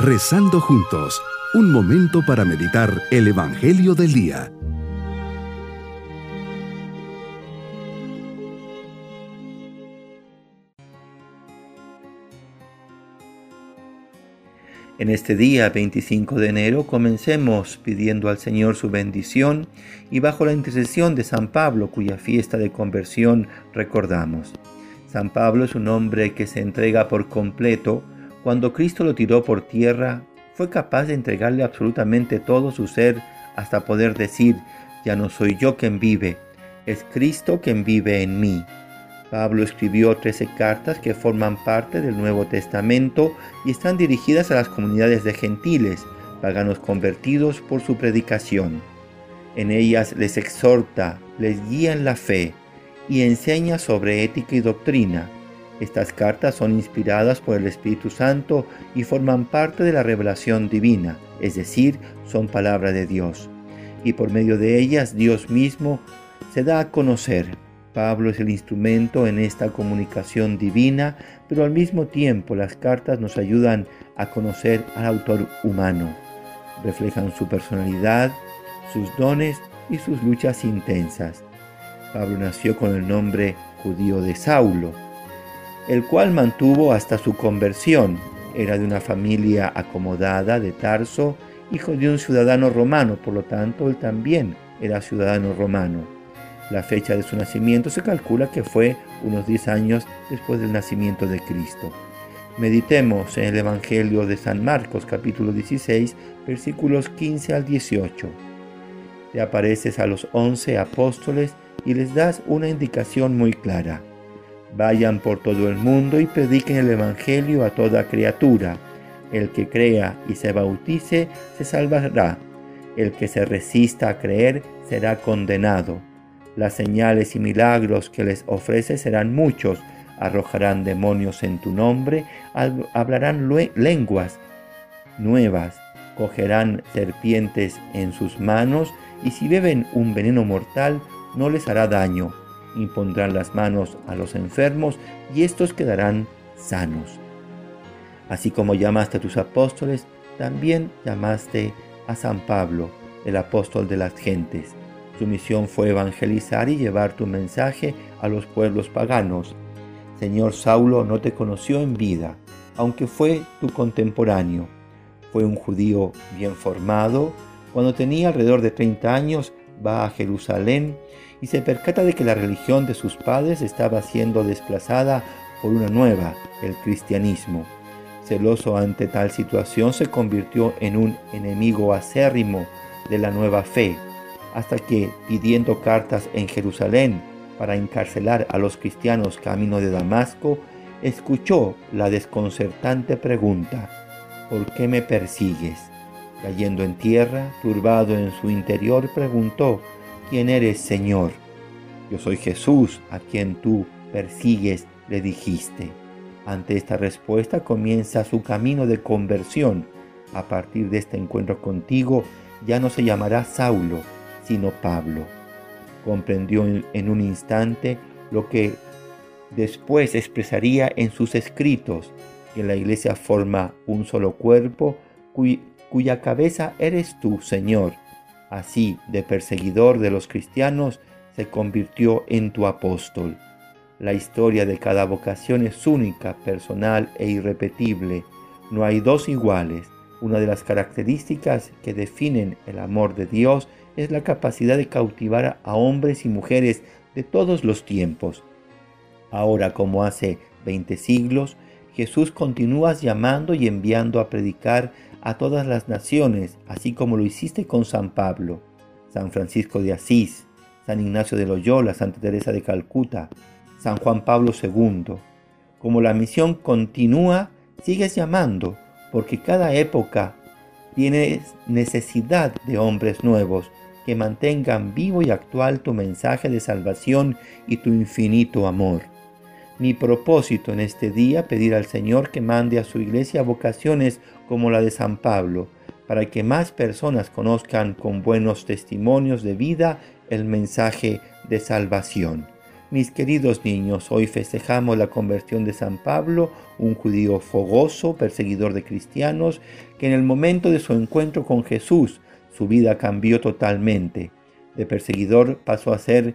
Rezando juntos, un momento para meditar el Evangelio del Día. En este día 25 de enero comencemos pidiendo al Señor su bendición y bajo la intercesión de San Pablo, cuya fiesta de conversión recordamos. San Pablo es un hombre que se entrega por completo. Cuando Cristo lo tiró por tierra, fue capaz de entregarle absolutamente todo su ser hasta poder decir, ya no soy yo quien vive, es Cristo quien vive en mí. Pablo escribió 13 cartas que forman parte del Nuevo Testamento y están dirigidas a las comunidades de gentiles, paganos convertidos por su predicación. En ellas les exhorta, les guía en la fe y enseña sobre ética y doctrina. Estas cartas son inspiradas por el Espíritu Santo y forman parte de la revelación divina, es decir, son palabra de Dios. Y por medio de ellas Dios mismo se da a conocer Pablo es el instrumento en esta comunicación divina, pero al mismo tiempo las cartas nos ayudan a conocer al autor humano. Reflejan su personalidad, sus dones y sus luchas intensas. Pablo nació con el nombre judío de Saulo, el cual mantuvo hasta su conversión. Era de una familia acomodada de Tarso, hijo de un ciudadano romano, por lo tanto él también era ciudadano romano. La fecha de su nacimiento se calcula que fue unos 10 años después del nacimiento de Cristo. Meditemos en el Evangelio de San Marcos capítulo 16 versículos 15 al 18. Te apareces a los once apóstoles y les das una indicación muy clara. Vayan por todo el mundo y prediquen el Evangelio a toda criatura. El que crea y se bautice se salvará. El que se resista a creer será condenado. Las señales y milagros que les ofrece serán muchos. Arrojarán demonios en tu nombre, hablarán lenguas nuevas, cogerán serpientes en sus manos y si beben un veneno mortal no les hará daño. Impondrán las manos a los enfermos y estos quedarán sanos. Así como llamaste a tus apóstoles, también llamaste a San Pablo, el apóstol de las gentes. Su misión fue evangelizar y llevar tu mensaje a los pueblos paganos. Señor Saulo no te conoció en vida, aunque fue tu contemporáneo. Fue un judío bien formado. Cuando tenía alrededor de 30 años, va a Jerusalén y se percata de que la religión de sus padres estaba siendo desplazada por una nueva, el cristianismo. Celoso ante tal situación, se convirtió en un enemigo acérrimo de la nueva fe hasta que, pidiendo cartas en Jerusalén para encarcelar a los cristianos camino de Damasco, escuchó la desconcertante pregunta, ¿por qué me persigues? Cayendo en tierra, turbado en su interior, preguntó, ¿quién eres, Señor? Yo soy Jesús, a quien tú persigues, le dijiste. Ante esta respuesta comienza su camino de conversión. A partir de este encuentro contigo, ya no se llamará Saulo, sino Pablo. Comprendió en un instante lo que después expresaría en sus escritos, que la iglesia forma un solo cuerpo cuya cabeza eres tú, Señor. Así, de perseguidor de los cristianos, se convirtió en tu apóstol. La historia de cada vocación es única, personal e irrepetible. No hay dos iguales. Una de las características que definen el amor de Dios es la capacidad de cautivar a hombres y mujeres de todos los tiempos. Ahora, como hace 20 siglos, Jesús continúa llamando y enviando a predicar a todas las naciones, así como lo hiciste con San Pablo, San Francisco de Asís, San Ignacio de Loyola, Santa Teresa de Calcuta, San Juan Pablo II. Como la misión continúa, sigues llamando, porque cada época tiene necesidad de hombres nuevos que mantengan vivo y actual tu mensaje de salvación y tu infinito amor. Mi propósito en este día pedir al Señor que mande a su iglesia vocaciones como la de San Pablo, para que más personas conozcan con buenos testimonios de vida el mensaje de salvación. Mis queridos niños, hoy festejamos la conversión de San Pablo, un judío fogoso, perseguidor de cristianos, que en el momento de su encuentro con Jesús, su vida cambió totalmente. De perseguidor pasó a ser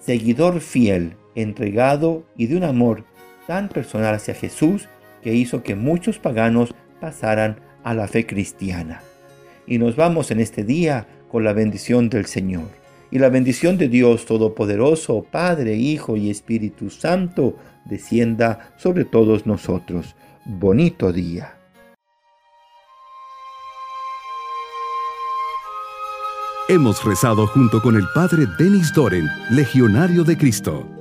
seguidor fiel, entregado y de un amor tan personal hacia Jesús que hizo que muchos paganos pasaran a la fe cristiana. Y nos vamos en este día con la bendición del Señor y la bendición de Dios Todopoderoso, Padre, Hijo y Espíritu Santo, descienda sobre todos nosotros. Bonito día. Hemos rezado junto con el Padre Denis Doren, Legionario de Cristo.